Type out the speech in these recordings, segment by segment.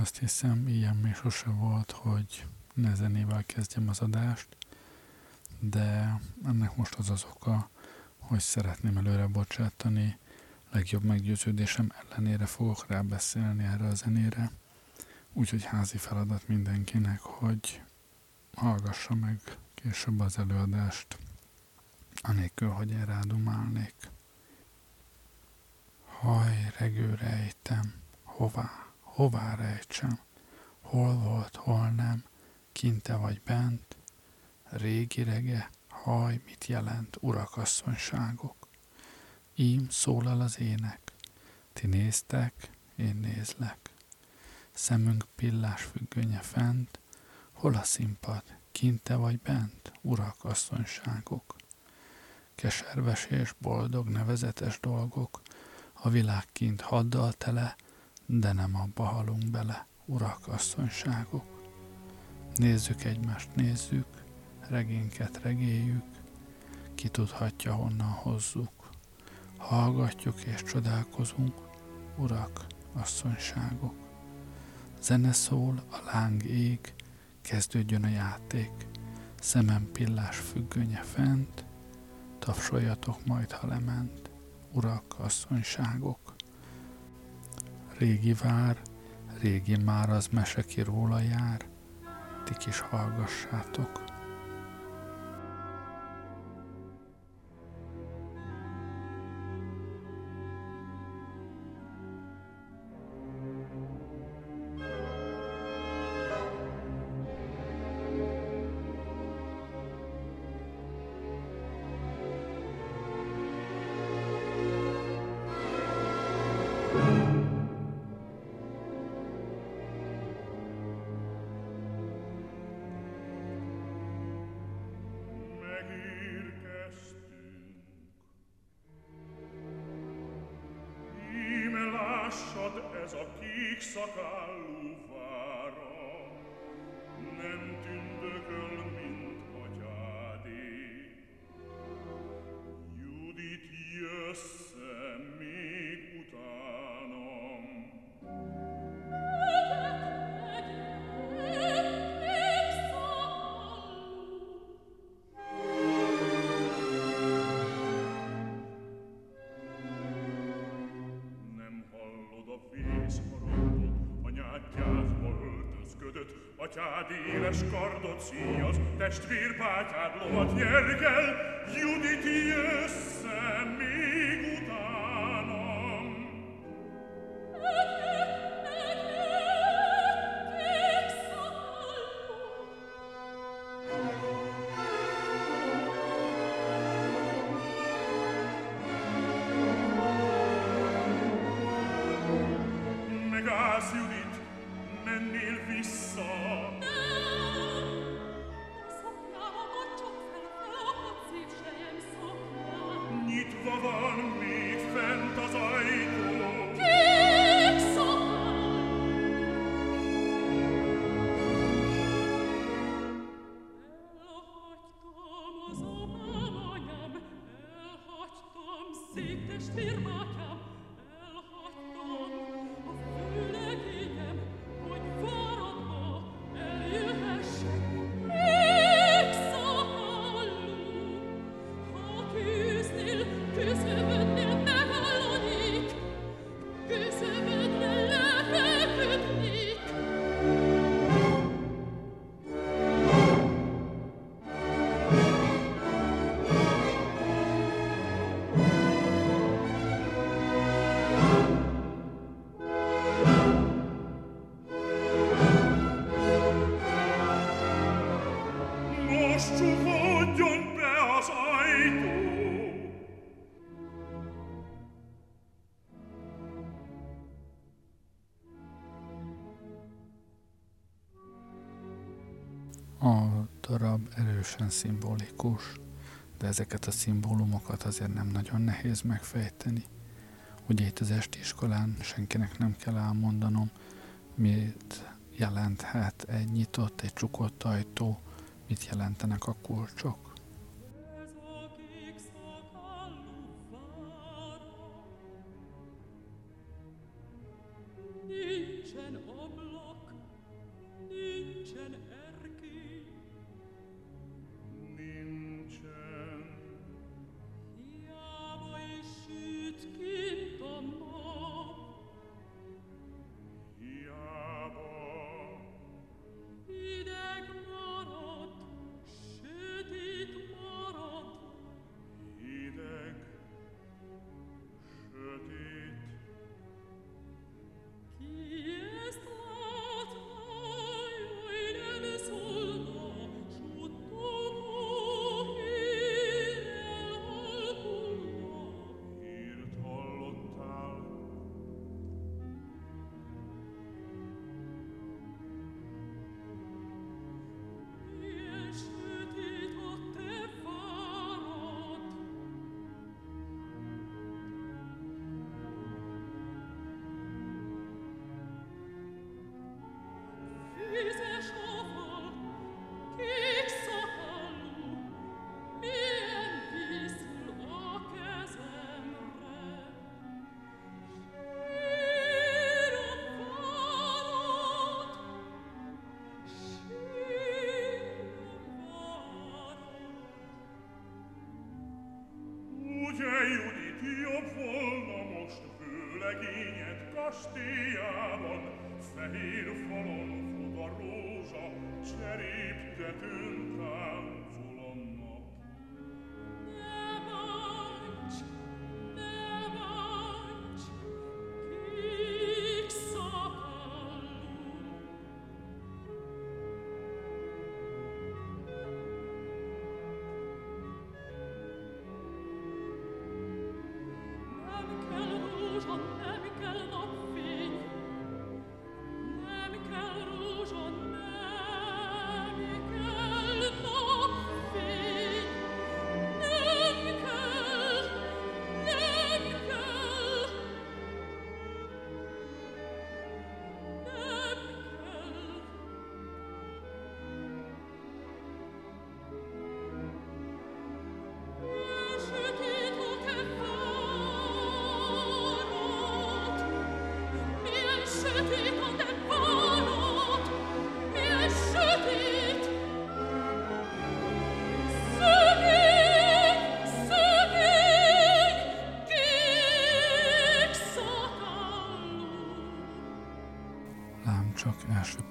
Azt hiszem, ilyen még sose volt, hogy ne zenével kezdjem az adást, de ennek most az az oka, hogy szeretném előre bocsátani, legjobb meggyőződésem ellenére fogok rá beszélni erre a zenére, úgyhogy házi feladat mindenkinek, hogy hallgassa meg később az előadást, anélkül, hogy én rádumálnék. Haj, regőre ejtem, hová, hová rejtsem, hol volt, hol nem, kinte vagy bent, régi rege, haj, mit jelent, urakasszonyságok. Ím szólal az ének, ti néztek, én nézlek. Szemünk pillás függönye fent, hol a színpad, kinte vagy bent, urak asszonyságok. Keserves és boldog nevezetes dolgok, a világ kint haddal tele, de nem abba halunk bele, urak asszonyságok. Nézzük egymást, nézzük, regénket regéljük, ki tudhatja honnan hozzuk. Hallgatjuk és csodálkozunk, urak, asszonyságok. Zene szól, a láng ég, kezdődjön a játék, szemem pillás függönye fent, tapsoljatok majd, ha lement, urak, asszonyságok. Régi vár, régi már az mese róla jár, ti is hallgassátok. Già dire scordo zios, test vir pater lo ad jergel, iuditi es fermato erősen szimbolikus, de ezeket a szimbólumokat azért nem nagyon nehéz megfejteni. Ugye itt az esti iskolán senkinek nem kell elmondanom, mit jelenthet egy nyitott, egy csukott ajtó, mit jelentenek a kulcsok. verstehen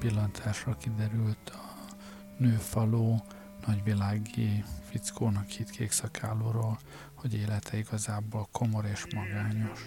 pillantásra kiderült a nőfaló nagyvilági fickónak hit kék szakállóról, hogy élete igazából komor és magányos.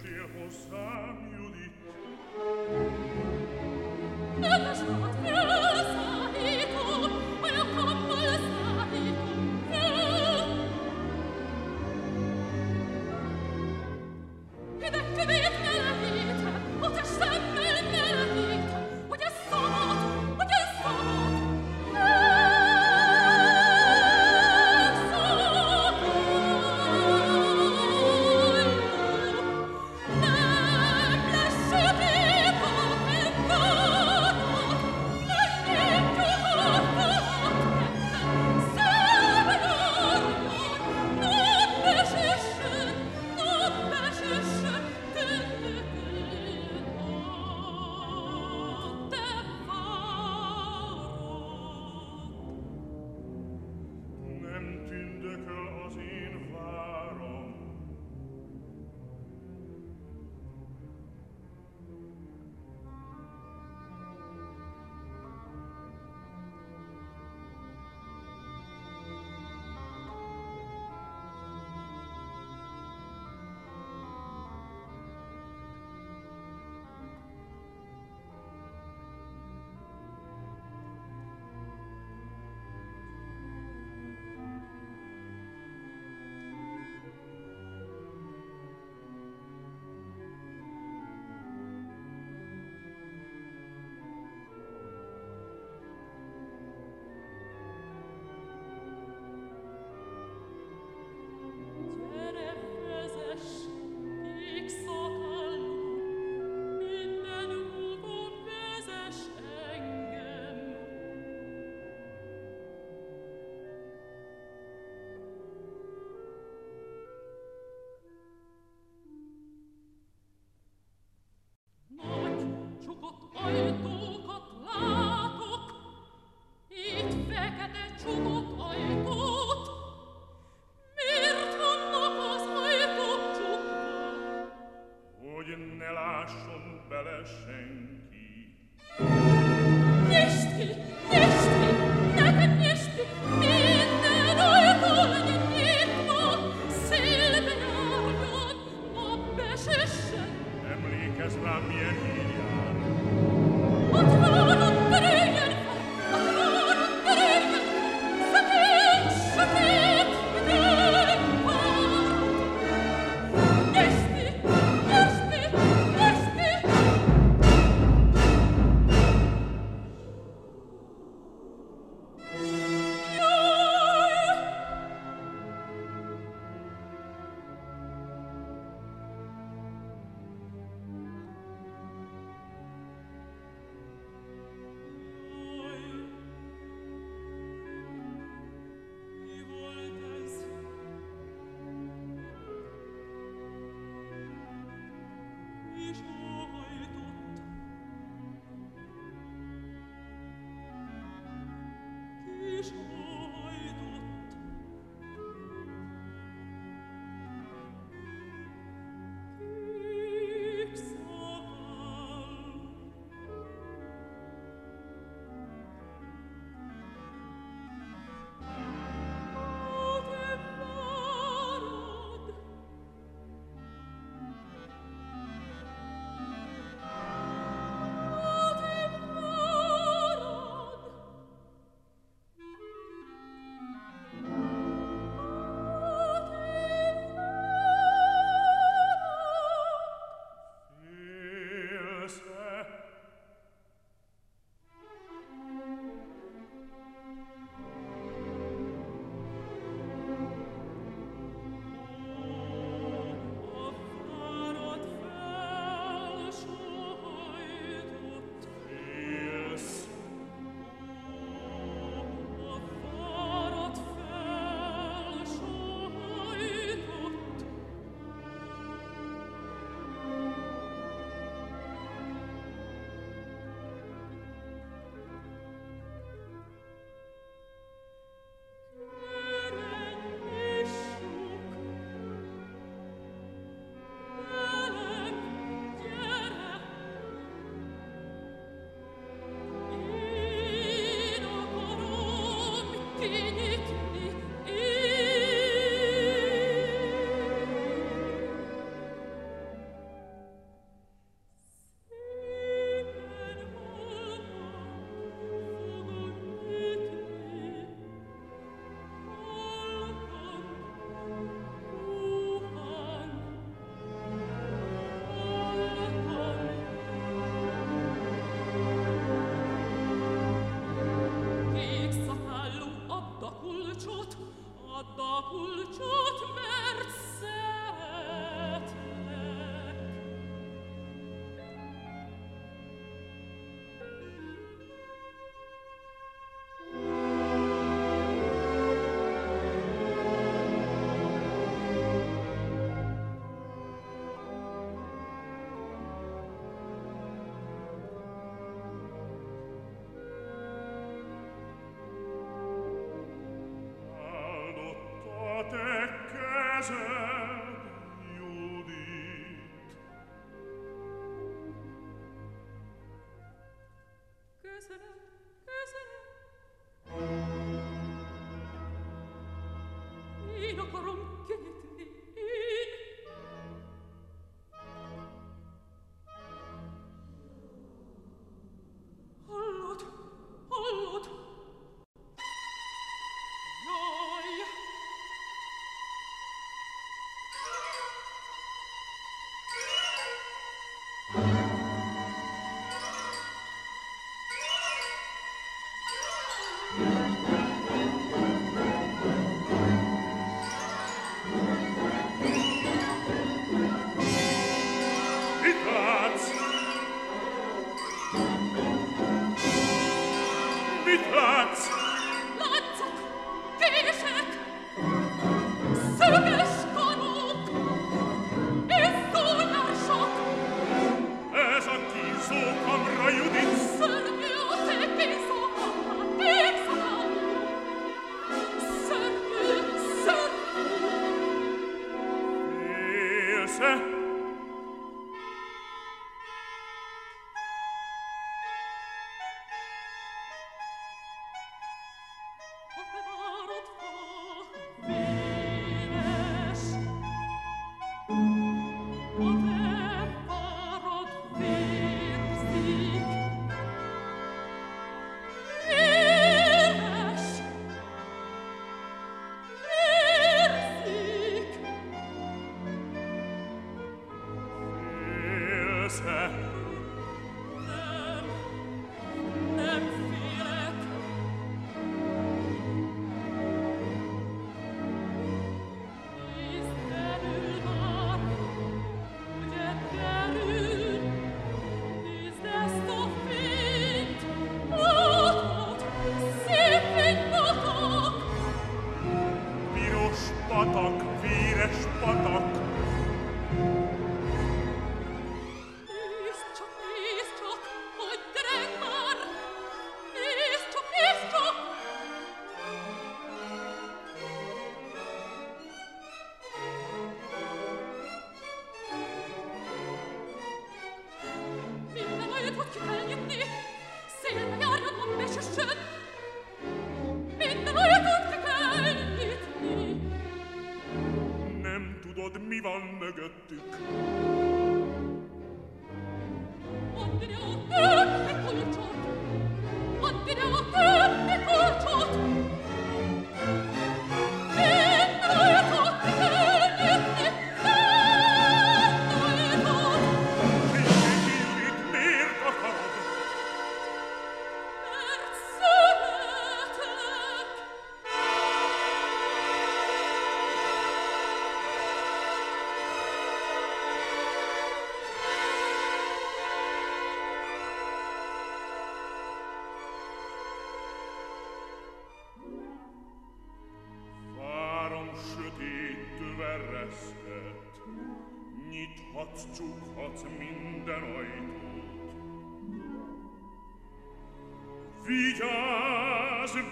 pace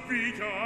figliuolo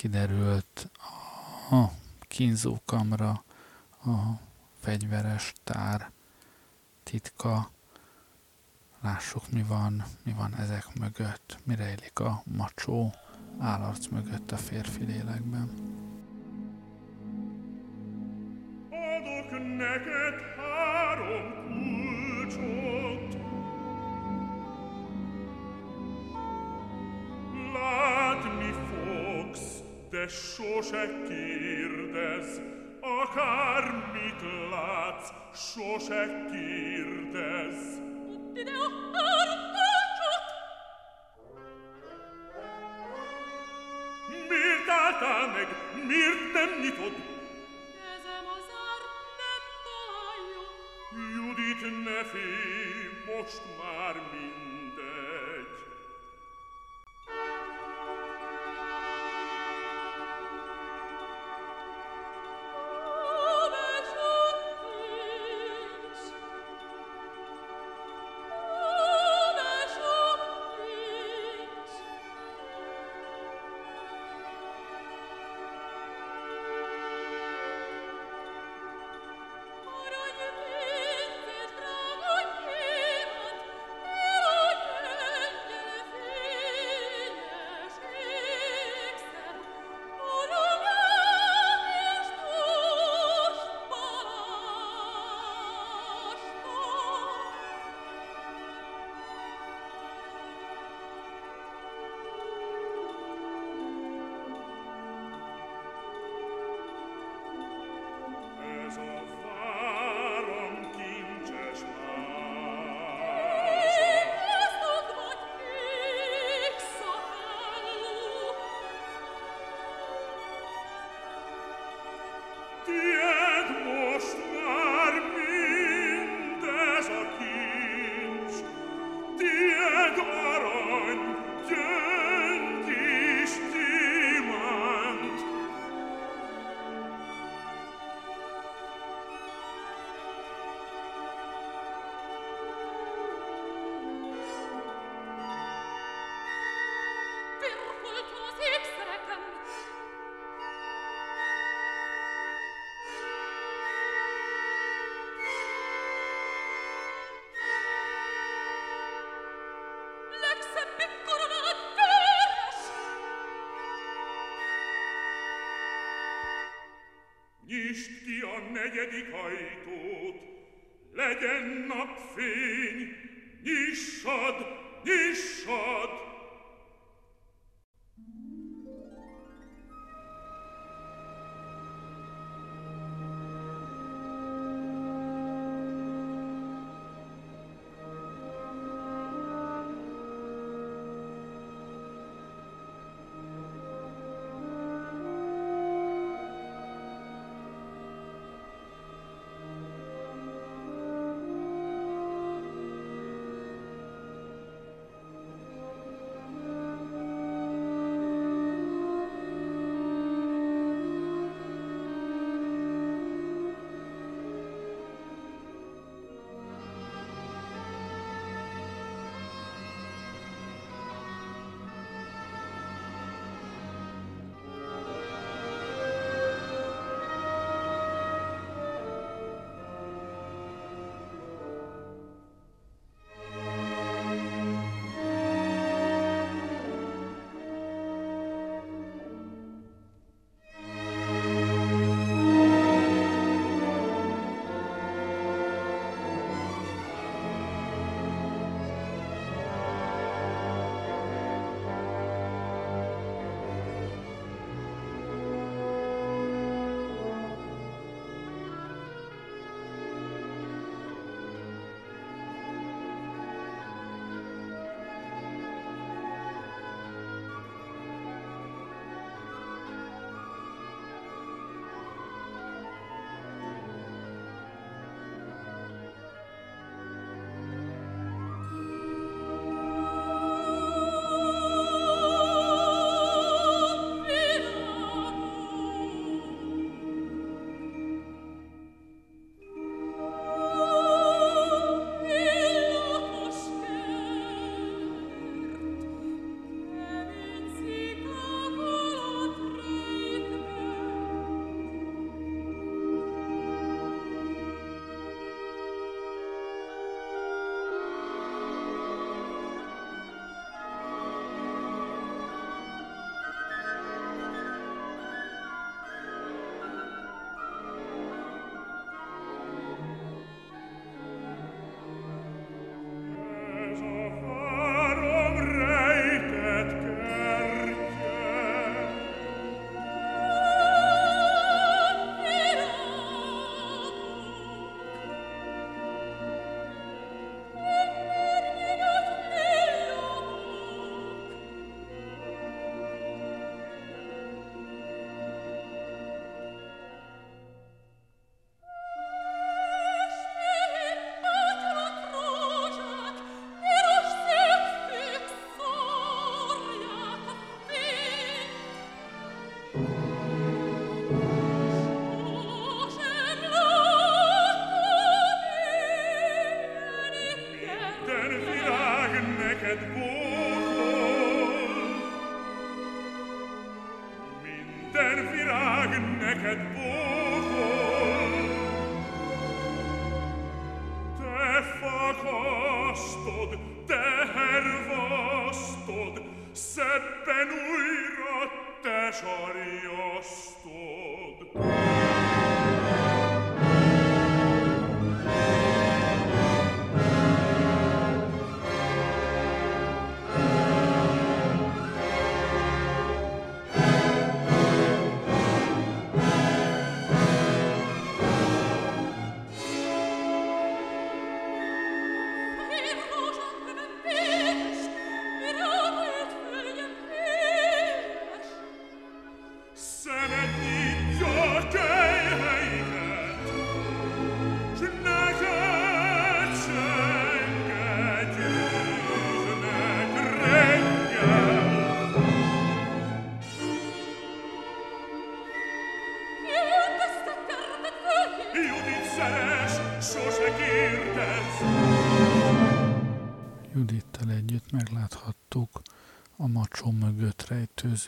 kiderült a kínzókamra a fegyveres tár titka. Lássuk, mi van, mi van ezek mögött, mi rejlik a macsó állarc mögött a férfi lélekben. Adok neked sose kérdez, akármit látsz, sose kérdez. De a harcot! Miért álltál meg? Miért nem nyitod? Kezem az ár, nem találja. Judit, ne félj, most már mind. of Nyisd ki a negyedik ajtót, legyen napfény, nyissad, nyissad!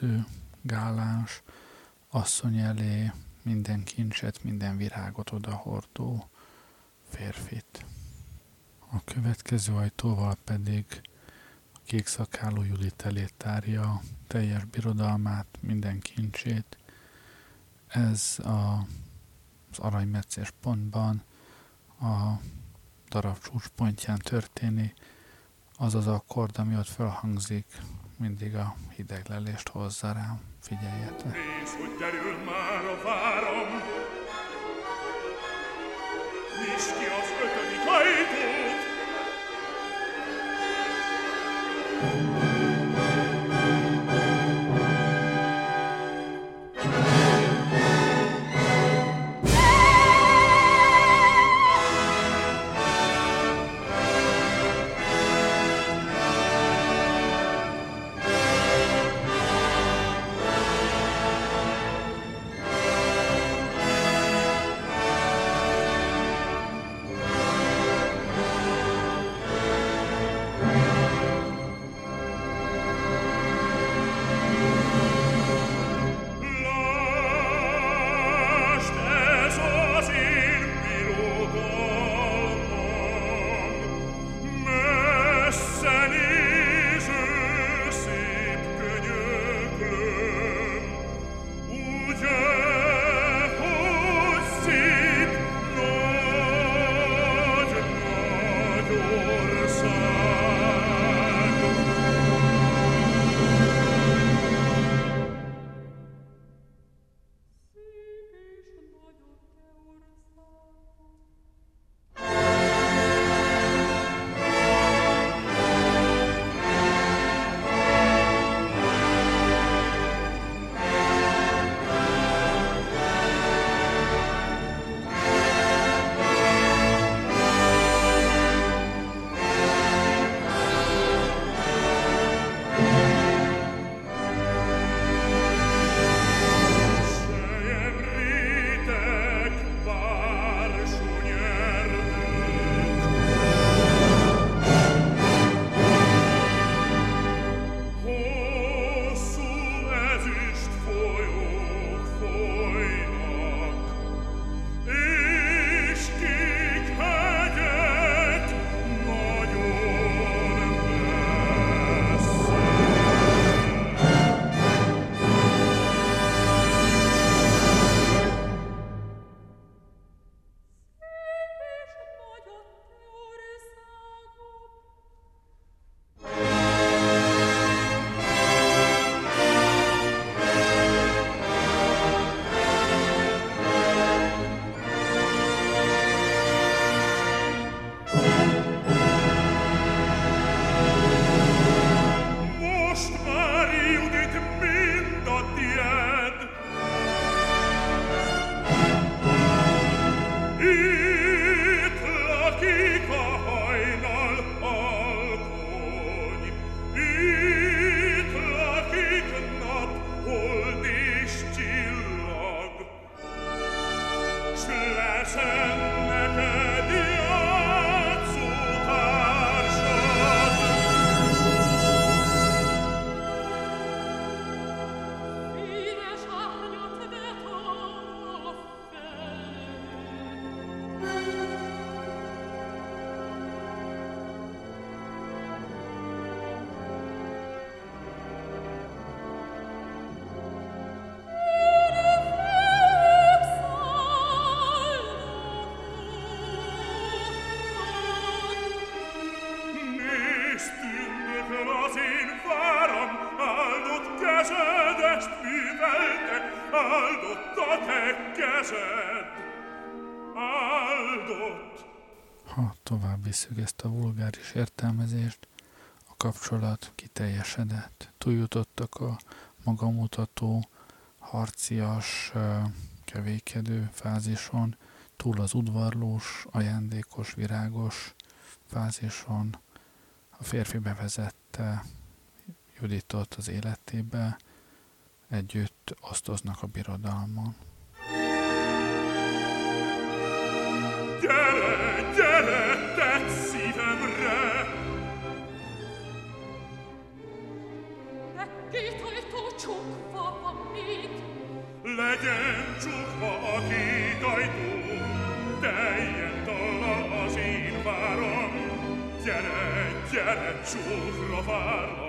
Rejtőző, gáláns, asszony elé minden kincset, minden virágot odahordó férfit. A következő ajtóval pedig a kék szakáló Judit elé tárja teljes birodalmát, minden kincsét. Ez a az aranymetszés pontban a darab csúcspontján történik, az az akkord, ami ott felhangzik, mindig a hideglelést hozza rám. Figyeljetek! Nézd, hogy derül már a váram, Nyisd ki az ötödik ajtót! Magamutató, harcias, kevékedő fázison, túl az udvarlós, ajándékos, virágos fázison. A férfi bevezette Juditot az életébe, együtt osztoznak a birodalmon. Gyere, gyere, tett szívemre! De két ajtó csukva van még. Legyen csukva a két ajtó, teljen dallal az én várom. Gyere, gyere, csukra várlak!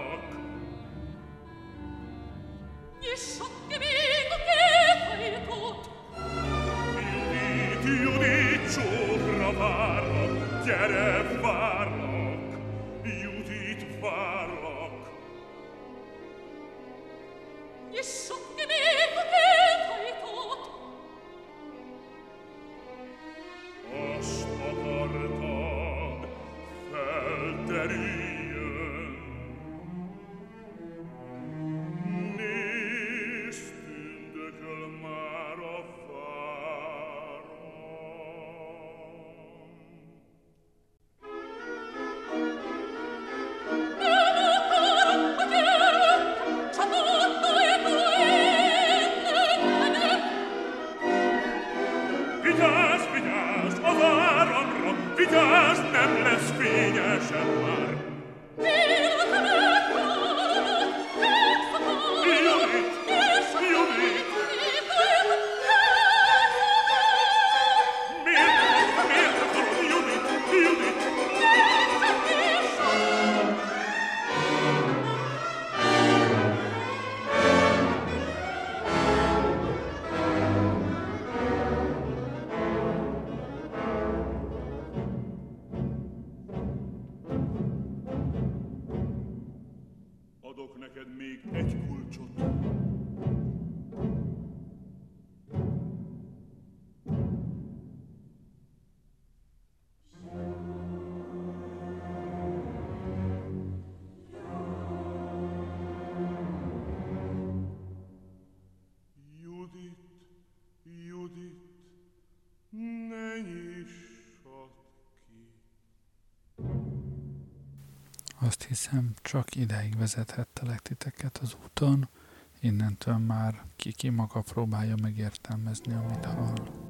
Azt hiszem, csak ideig vezethettelek titeket az úton, innentől már ki-ki maga próbálja megértelmezni, amit hall.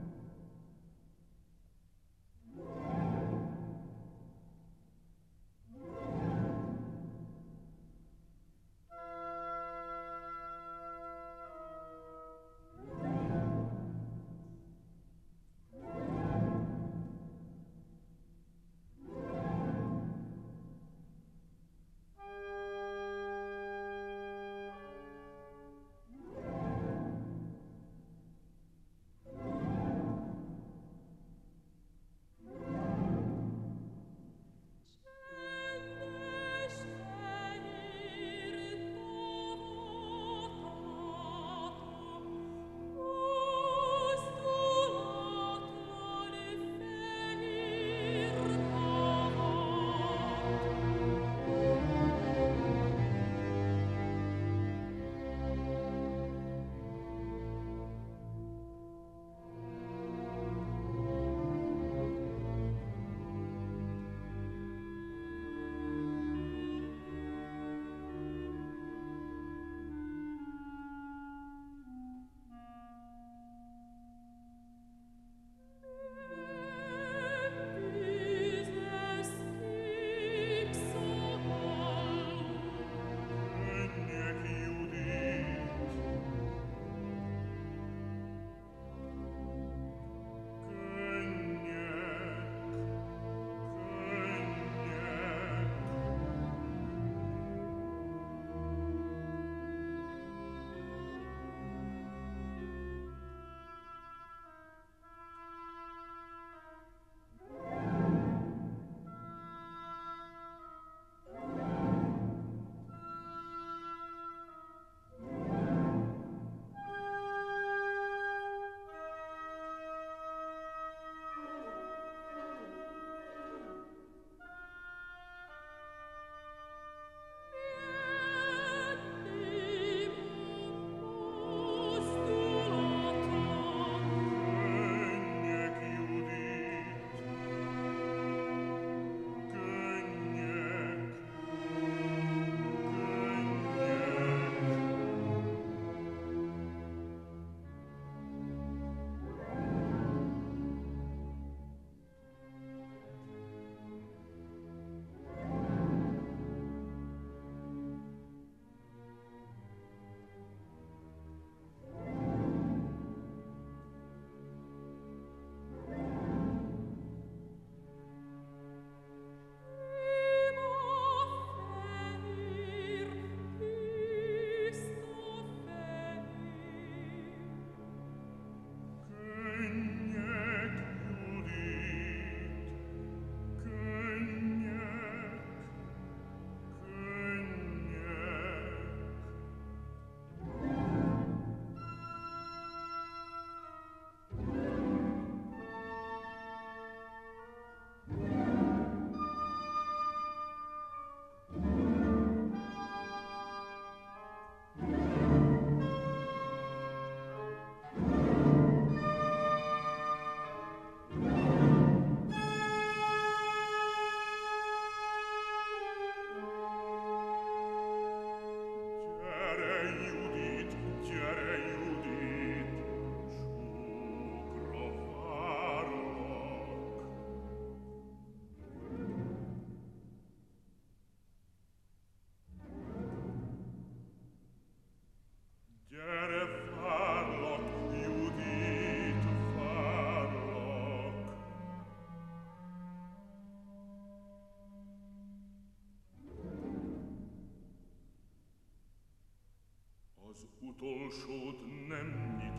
Utolsót nem nyitom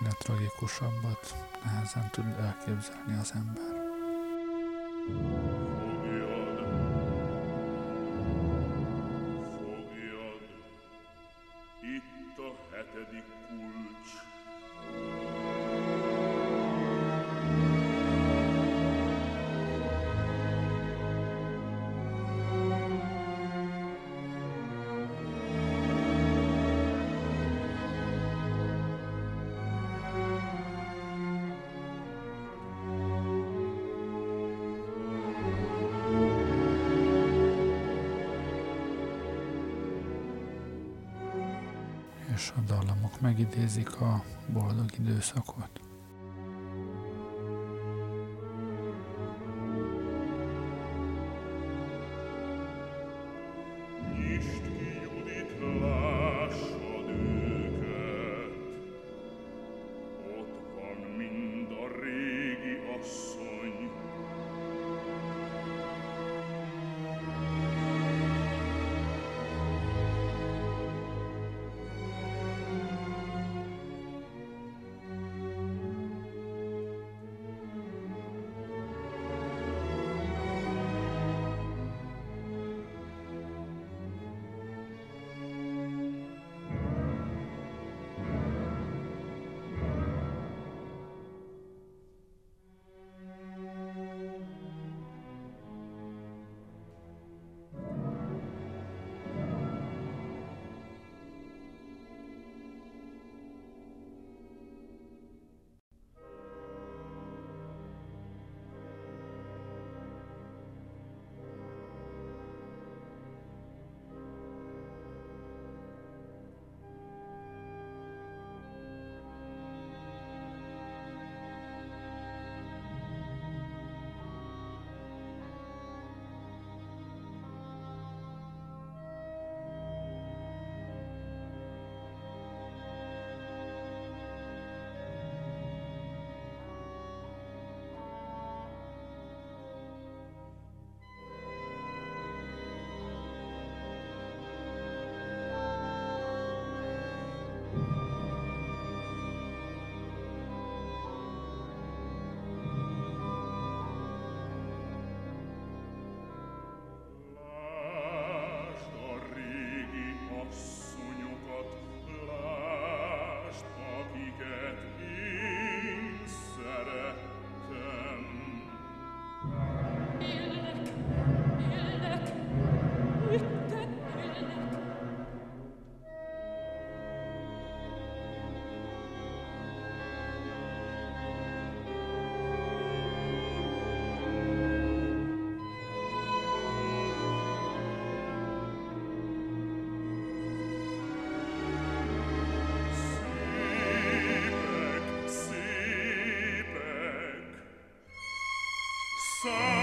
ennél tragikusabbat nehezen tud elképzelni az ember. és a megidézik a boldog időszakot. Yeah.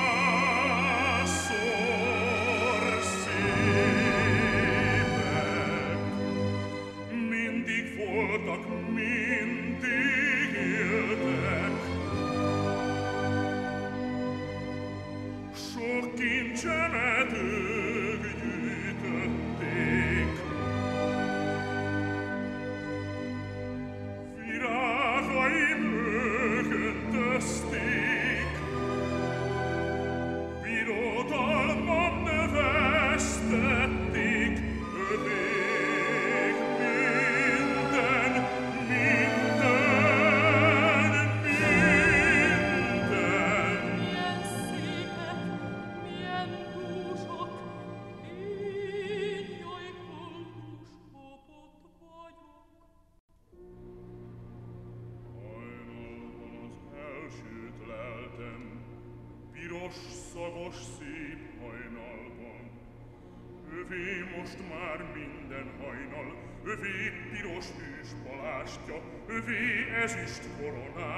most már minden hajnal, övé piros tűzpalástja, övé ezüst koronája.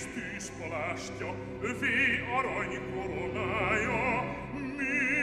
és tűzpalástja, övé arany koronája, mi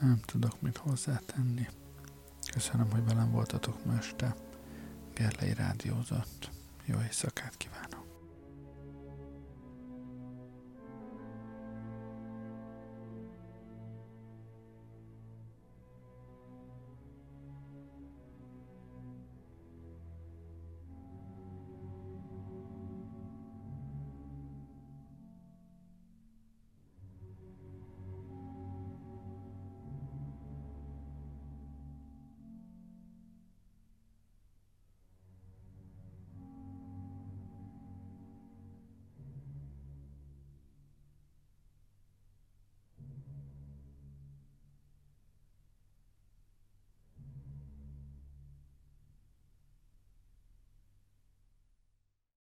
Nem tudok mit hozzátenni. Köszönöm, hogy velem voltatok ma este. Gerlei rádiózott. Jó éjszakát kívánok!